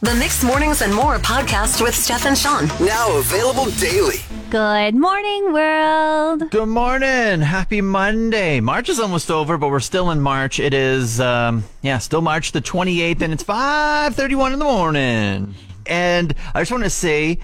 The Mixed Mornings and More podcast with Steph and Sean. Now available daily. Good morning, world. Good morning. Happy Monday. March is almost over, but we're still in March. It is, um, yeah, still March the 28th, and it's 5.31 in the morning. And I just want to say,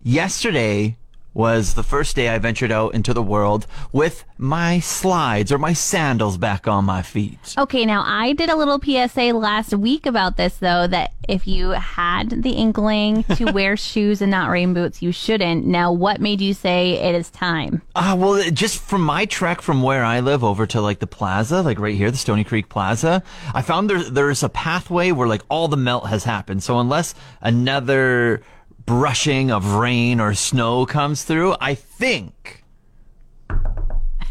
yesterday was the first day I ventured out into the world with my slides or my sandals back on my feet. Okay, now I did a little PSA last week about this, though, that if you had the inkling to wear shoes and not rain boots, you shouldn't. Now, what made you say it is time? Ah, well, just from my trek from where I live over to like the plaza, like right here, the Stony Creek Plaza, I found there there's a pathway where like all the melt has happened. So unless another brushing of rain or snow comes through, I think.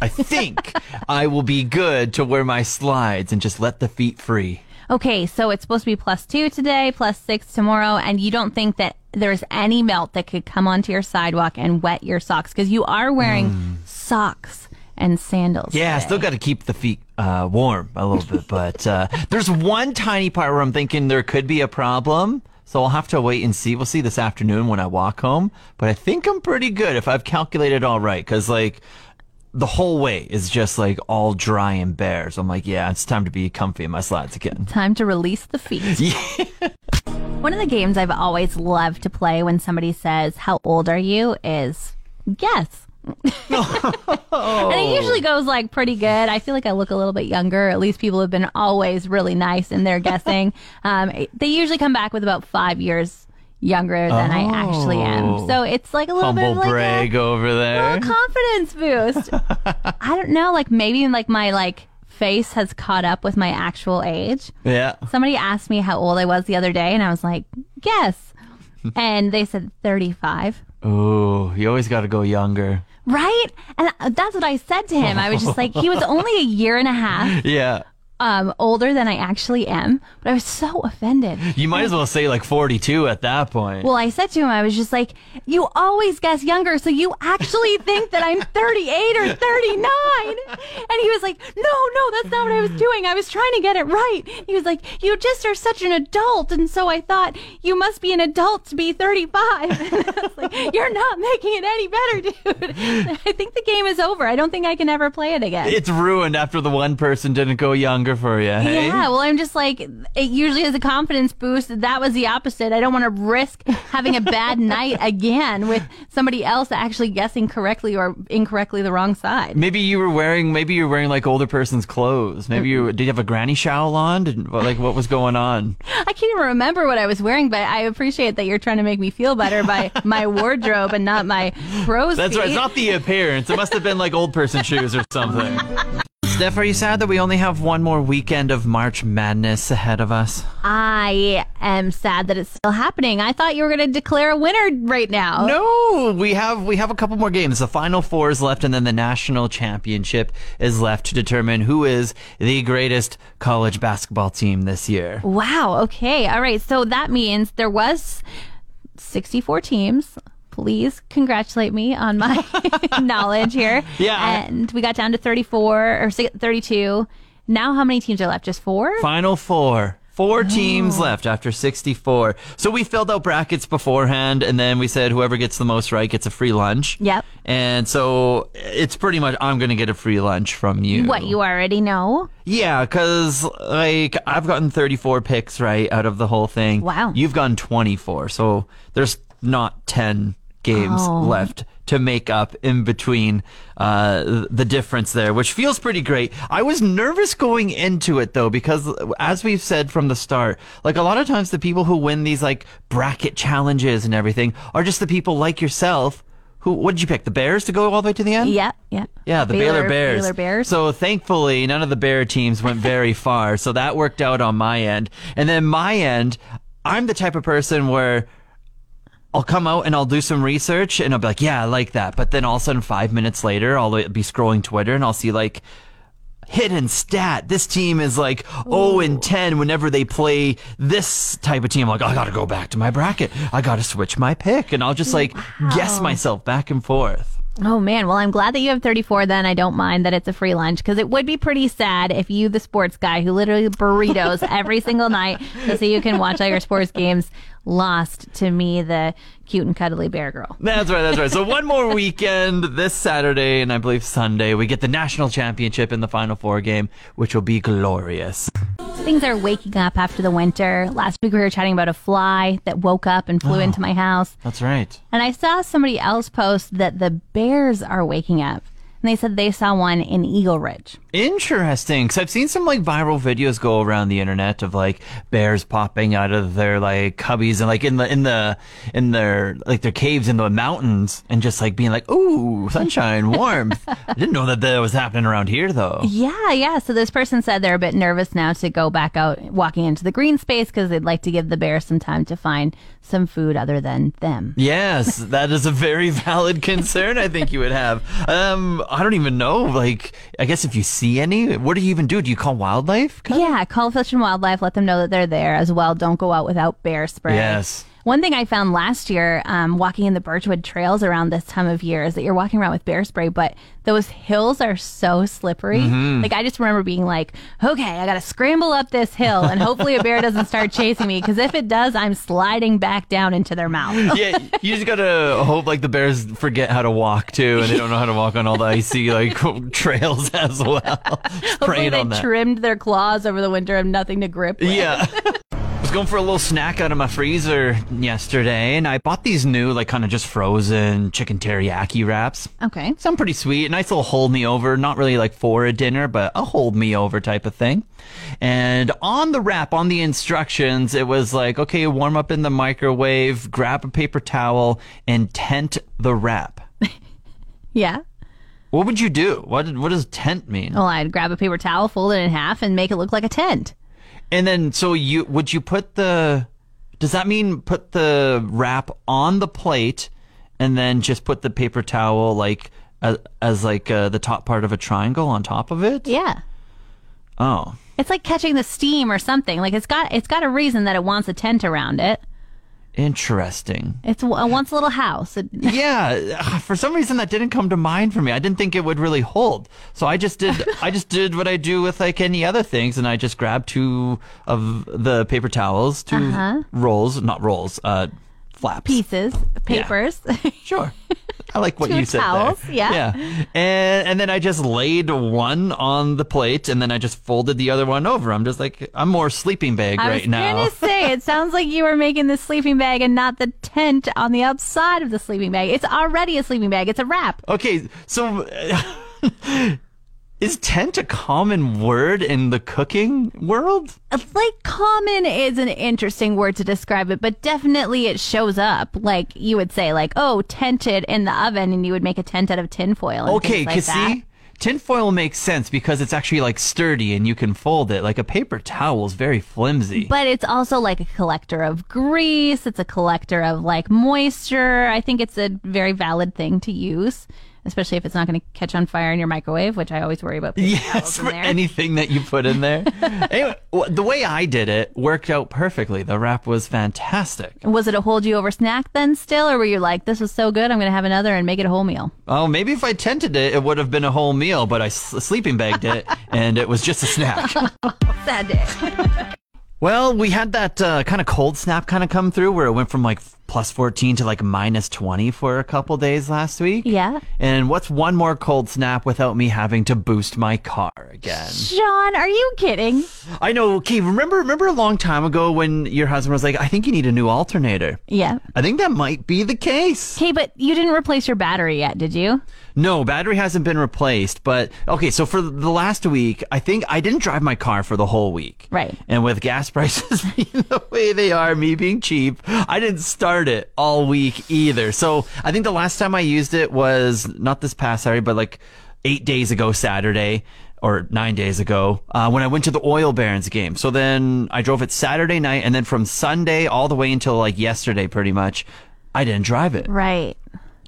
I think I will be good to wear my slides and just let the feet free. Okay, so it's supposed to be plus two today, plus six tomorrow, and you don't think that there's any melt that could come onto your sidewalk and wet your socks because you are wearing socks and sandals. Yeah, today. still got to keep the feet uh, warm a little bit, but uh, there's one tiny part where I'm thinking there could be a problem. So I'll have to wait and see. We'll see this afternoon when I walk home. But I think I'm pretty good if I've calculated all right. Cause like the whole way is just like all dry and bare. So I'm like, yeah, it's time to be comfy in my slides again. Time to release the feet. One of the games I've always loved to play when somebody says, How old are you? is guess. And it usually goes like pretty good. I feel like I look a little bit younger. At least people have been always really nice in their guessing. um, they usually come back with about five years younger than I actually am. Oh. So it's like a little bit of like brag a over there. little confidence boost. I don't know, like maybe like my like face has caught up with my actual age. Yeah. Somebody asked me how old I was the other day, and I was like, guess. and they said 35. Oh, you always got to go younger. Right? And that's what I said to him. I was just like, he was only a year and a half Yeah. um, older than I actually am, but I was so offended. You might as well say like 42 at that point. Well, I said to him, I was just like, you always guess younger, so you actually think that I'm 38 or 39. He was like, no, no, that's not what I was doing. I was trying to get it right. He was like, you just are such an adult. And so I thought, you must be an adult to be 35. And I was like, you're not making it any better, dude. I think the game is over. I don't think I can ever play it again. it's ruined after the one person didn't go younger for you, hey? Yeah, well, I'm just like, it usually is a confidence boost. That was the opposite. I don't want to risk having a bad night again with somebody else actually guessing correctly or incorrectly the wrong side. Maybe you were wearing maybe you were wearing like older person's clothes. Maybe you did you have a granny shawl on? Did, like what was going on? I can't even remember what I was wearing, but I appreciate that you're trying to make me feel better by my wardrobe and not my crow's That's right. It's not the appearance. It must have been like old person shoes or something. Steph, are you sad that we only have one more weekend of March Madness ahead of us? I am sad that it's still happening. I thought you were going to declare a winner right now. No, we have we have a couple more games. The final four is left, and then the national championship is left to determine who is the greatest college basketball team this year. Wow. Okay. All right. So that means there was 64 teams. Please congratulate me on my knowledge here. Yeah. And we got down to 34 or 32. Now how many teams are left? Just four? Final four. Four oh. teams left after 64. So we filled out brackets beforehand, and then we said whoever gets the most right gets a free lunch. Yep. And so it's pretty much I'm going to get a free lunch from you. What you already know? Yeah, because like I've gotten 34 picks right out of the whole thing. Wow. You've gotten 24, so there's not 10 games Oh. left to make up in between uh, the difference there, which feels pretty great. I was nervous going into it though, because as we've said from the start, like a lot of times the people who win these like bracket challenges and everything are just the people like yourself. Who? What did you pick? The Bears to go all the way to the end? Yeah. Yeah. Yeah, the Baylor, Bears. Baylor Bears. So thankfully, none of the Bear teams went very far. So that worked out on my end. And then my end, I'm the type of person where I'll come out and I'll do some research and I'll be like, yeah, I like that. But then all of a sudden, five minutes later, I'll be scrolling Twitter and I'll see like, hidden stat. This team is like 0 and 10 whenever they play this type of team. I'm like, I gotta go back to my bracket. I gotta switch my pick. And I'll just mm, like guess myself back and forth. Oh man, well I'm glad that you have 34 then. I don't mind that it's a free lunch because it would be pretty sad if you, the sports guy who literally burritos every single night just so you can watch all your sports games, lost to me, the cute and cuddly bear girl. That's right, that's right. So one more weekend this Saturday and I believe Sunday, we get the national championship in the Final Four game, which will be glorious. Things are waking up after the winter. Last week we were chatting about a fly that woke up and flew into my house. That's right. And I saw somebody else post that the bears are waking up. And they said they saw one in Eagle Ridge. Interesting, because I've seen some like viral videos go around the internet of like bears popping out of their like cubbies and like in the in the in their like their caves in the mountains and just like being like, "Ooh, sunshine, warmth." I didn't know that that was happening around here though. Yeah, yeah. So this person said they're a bit nervous now to go back out walking into the green space because they'd like to give the bear some time to find some food other than them. Yes, that is a very valid concern. I think you would have. Um, I don't even know. Like, I guess if you see any, what do you even do? Do you call wildlife? Yeah, call Fish and Wildlife, let them know that they're there as well. Don't go out without bear spray. Yes. One thing I found last year, um, walking in the Birchwood trails around this time of year, is that you're walking around with bear spray, but those hills are so slippery. Mm-hmm. Like I just remember being like, "Okay, I got to scramble up this hill, and hopefully a bear doesn't start chasing me, because if it does, I'm sliding back down into their mouth." yeah, you just gotta hope like the bears forget how to walk too, and they don't know how to walk on all the icy like trails as well. Just Hopefully praying they on that. trimmed their claws over the winter and nothing to grip. With. Yeah. I was going for a little snack out of my freezer yesterday, and I bought these new, like, kind of just frozen chicken teriyaki wraps. Okay. Sound pretty sweet. Nice little hold me over. Not really like for a dinner, but a hold me over type of thing. And on the wrap, on the instructions, it was like, okay, warm up in the microwave, grab a paper towel, and tent the wrap. Yeah. What would you do? What what does tent mean? Well, I'd grab a paper towel, fold it in half, and make it look like a tent. And then, so you would you put the? Does that mean put the wrap on the plate, and then just put the paper towel like as, as like uh, the top part of a triangle on top of it? Yeah. Oh, It's like catching the steam or something. Like it's got it's got a reason that it wants a tent around it. Interesting. It's it wants uh, a little house. Yeah, uh, for some reason that didn't come to mind for me. I didn't think it would really hold. So I just did I just did what I do with like any other things and I just grabbed two of the paper towels, 2 uh-huh. rolls, not rolls, uh flaps. pieces, papers. Sure. I like what Two you said towels, there. yeah. Yeah. And and then I just laid one on the plate and then I just folded the other one over. I'm just like I'm more sleeping bag I right was now. gonna say it sounds like you were making the sleeping bag and not the tent on the outside of the sleeping bag. It's already a sleeping bag. It's a wrap. Okay, so is tent a common word in the cooking world? Uh, like common is an interesting word to describe it, but definitely it shows up. Like you would say, like, oh, tented in the oven, and you would make a tent out of tinfoil. Okay, like see, tinfoil makes sense because it's actually like sturdy and you can fold it. Like a paper towel is very flimsy. But it's also like a collector of grease. It's a collector of like moisture. I think it's a very valid thing to use, especially if it's not going to catch on fire in your microwave, which I always worry about. Yes, for anything that you put in there. anyway, the way I did it worked out perfectly. The wrap was fantastic. Was it a hold you over snack then still, or were you like, this was so good, I'm going to have another and make it a whole meal? Oh, maybe if I tented it, it would have been a whole meal, but I sleeping bagged it and it was just a snack. Sad day. Well, we had that uh, kind of cold snap kind of come through where it went from like plus 14 to like minus 20 for a couple days last week. Yeah. And what's one more cold snap without me having to boost my car again? Sean, are you kidding? I know. Okay, remember remember a long time ago when your husband was like, "I think you need a new alternator." Yeah. I think that might be the case. Okay, but you didn't replace your battery yet, did you? No, battery hasn't been replaced, but okay, so for the last week, I think I didn't drive my car for the whole week. Right. And with gas prices being the way they are, me being cheap, I didn't start it all week either. So I think the last time I used it was not this past Saturday, but like eight days ago Saturday or nine days ago uh, when I went to the Oil Barons game. So then I drove it Saturday night, and then from Sunday all the way until like yesterday, pretty much, I didn't drive it. Right.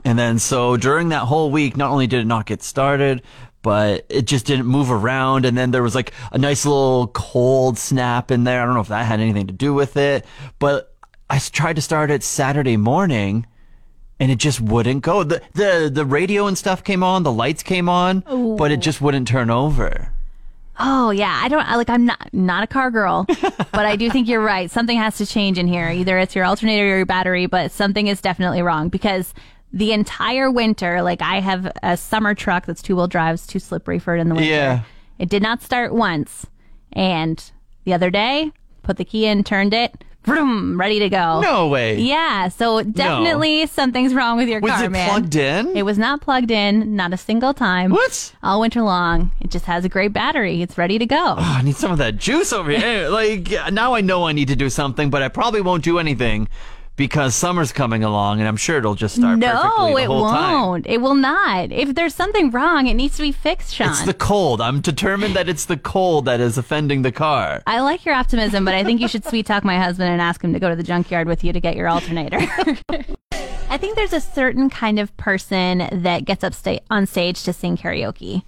And then so during that whole week, not only did it not get started, but it just didn't move around. And then there was like a nice little cold snap in there. I don't know if that had anything to do with it, but I tried to start it Saturday morning and it just wouldn't go. The the the radio and stuff came on, the lights came on, but it just wouldn't turn over. Oh yeah, I don't like. I'm not not a car girl, but I do think you're right. Something has to change in here. Either it's your alternator or your battery, but something is definitely wrong because the entire winter, like I have a summer truck that's two wheel drives, too slippery for it in the winter. Yeah. It did not start once, and the other day, put the key in, turned it, vroom, ready to go. No way. Yeah, so definitely something's wrong with your car. man. Was it plugged in? It was not plugged in, not a single time. What? All winter long. It just has a great battery. It's ready to go. Oh, I need some of that juice over here. like now I know I need to do something, but I probably won't do anything because summer's coming along, and I'm sure it'll just start perfectly no, the it whole won't. time. It will not. If there's something wrong, it needs to be fixed, Sean. It's the cold. I'm determined that it's the cold that is offending the car. I like your optimism, but I think you should sweet talk my husband and ask him to go to the junkyard with you to get your alternator. I think there's a certain kind of person that gets up sta- on stage to sing karaoke.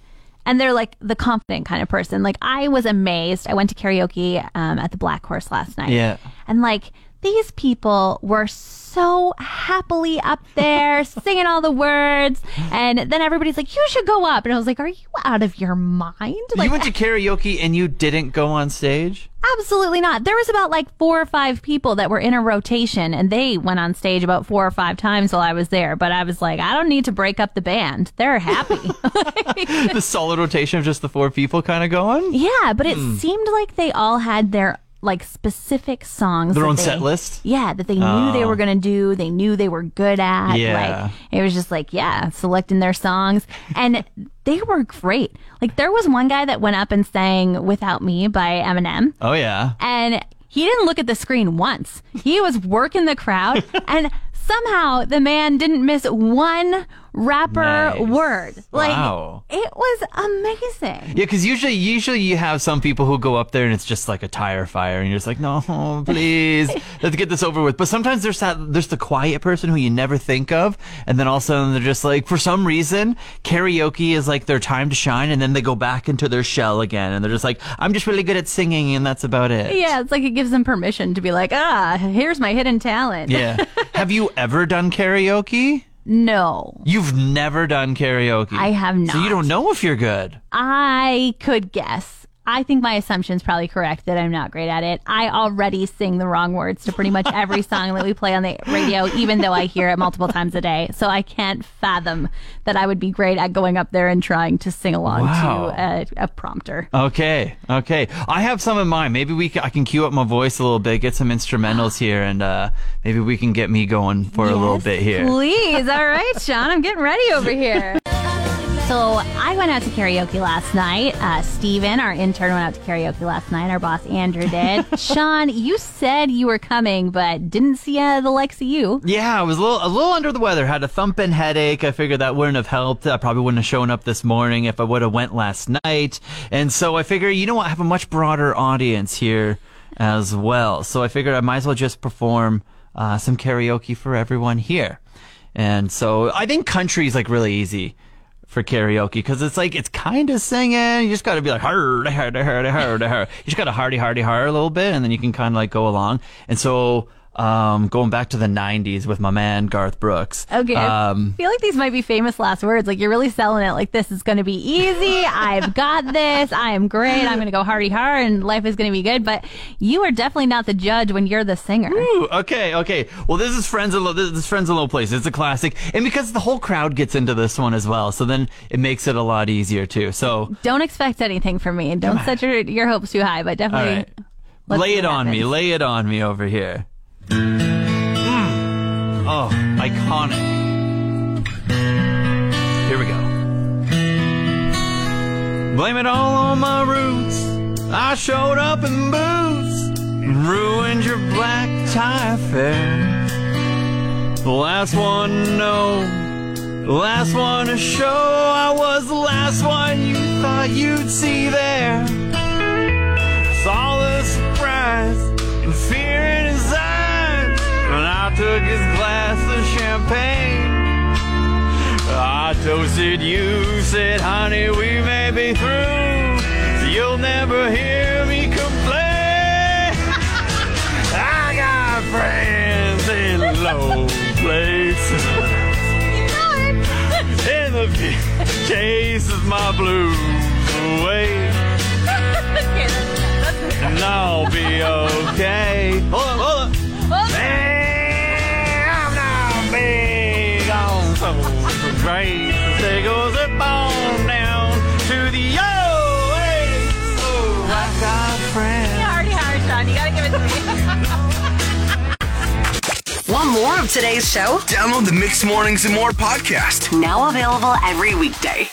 And they're like the confident kind of person. Like I was amazed. I went to karaoke um, at the Black Horse last night. Yeah. And like these people were so happily up there singing all the words. And then everybody's like, you should go up. And I was like, are you out of your mind? Like, you went to karaoke and you didn't go on stage? Absolutely not. There was about like four or five people that were in a rotation and they went on stage about four or five times while I was there. But I was like, I don't need to break up the band. They're happy. the solid rotation of just the four people kind of going? yeah, but it Hmm. seemed like they all had their like specific songs. Their own they- set list? Yeah, that they knew they oh. were going to do. They knew they were good at. Yeah. Like, it was just like, yeah, selecting their songs. And they were great. Like, there was one guy that went up and sang Without Me by Eminem. Oh, yeah. and he didn't look at the screen once. He was working the crowd, and somehow the man didn't miss one rapper Nice. word. Like Wow. it was amazing. Yeah, because usually, usually you have some people who go up there and it's just like a tire fire, and you're just like, no, please, let's get this over with. But sometimes there's that, there's the quiet person who you never think of, and then all of a sudden they're just like, for some reason, karaoke is like their time to shine, and then they go back into their shell again, and they're just like, I'm just really good at singing, and that's about it. Yeah, it's like it gives them permission to be like, ah, here's my hidden talent. Yeah. have you ever done karaoke? No, You've never done karaoke. I have not. So you don't know if you're good. I could guess. I think my assumption's probably correct that I'm not great at it. I already sing the wrong words to pretty much every song that we play on the radio, even though I hear it multiple times a day. So I can't fathom that I would be great at going up there and trying to sing along Wow. to a, a prompter. Okay, okay. I have some in mind. Maybe we can, I can cue up my voice a little bit, get some instrumentals here, and uh, maybe we can get me going for a little bit here. Please. All right, Sean, I'm getting ready over here. So I went out to karaoke last night. Uh, Steven, our intern, went out to karaoke last night. Our boss, Andrew, did. Sean, you said you were coming, but didn't see uh, the likes of you. Yeah, I was a little, a little under the weather. Had a thumping headache. I figured that wouldn't have helped. I probably wouldn't have shown up this morning if I would have went last night. And so I figure, you know what? I have a much broader audience here as well. So I figured I might as well just perform uh, some karaoke for everyone here. And so I think country is like really easy for karaoke because it's like it's kind of singing. You just got to be like hard, hard, hard, hard, hard. You just got to hardy, hardy, hard a little bit, and then you can kind of like go along. And so, um, going back to the '90s with my man Garth Brooks. Okay. Um, I feel like these might be famous last words. Like you're really selling it. Like this is going to be easy. I've got this. I am great. I'm going to go hardy hard and life is going to be good. But you are definitely not the judge when you're the singer. Ooh, okay, okay. Well, this is Friends in Low. This is Friends in Low Place. It's a classic, and because the whole crowd gets into this one as well, so then it makes it a lot easier too. So, Don't expect anything from me and don't set your, your hopes too high, but definitely. right, lay it on me. Lay it on me over here. Oh, iconic. Here we go. Blame it all on my roots. I showed up in boots, and ruined your black tie affair. The last one to know, the last one to show. I was the last one you thought you'd see there. Saw the surprise and fear in his eyes when I took his Did you said, honey, we may be through. You'll never hear me complain. I got friends in low places. In the case of my blues away. And I'll be okay. today's show? Download the Mixed Mornings and More podcast. Now available every weekday.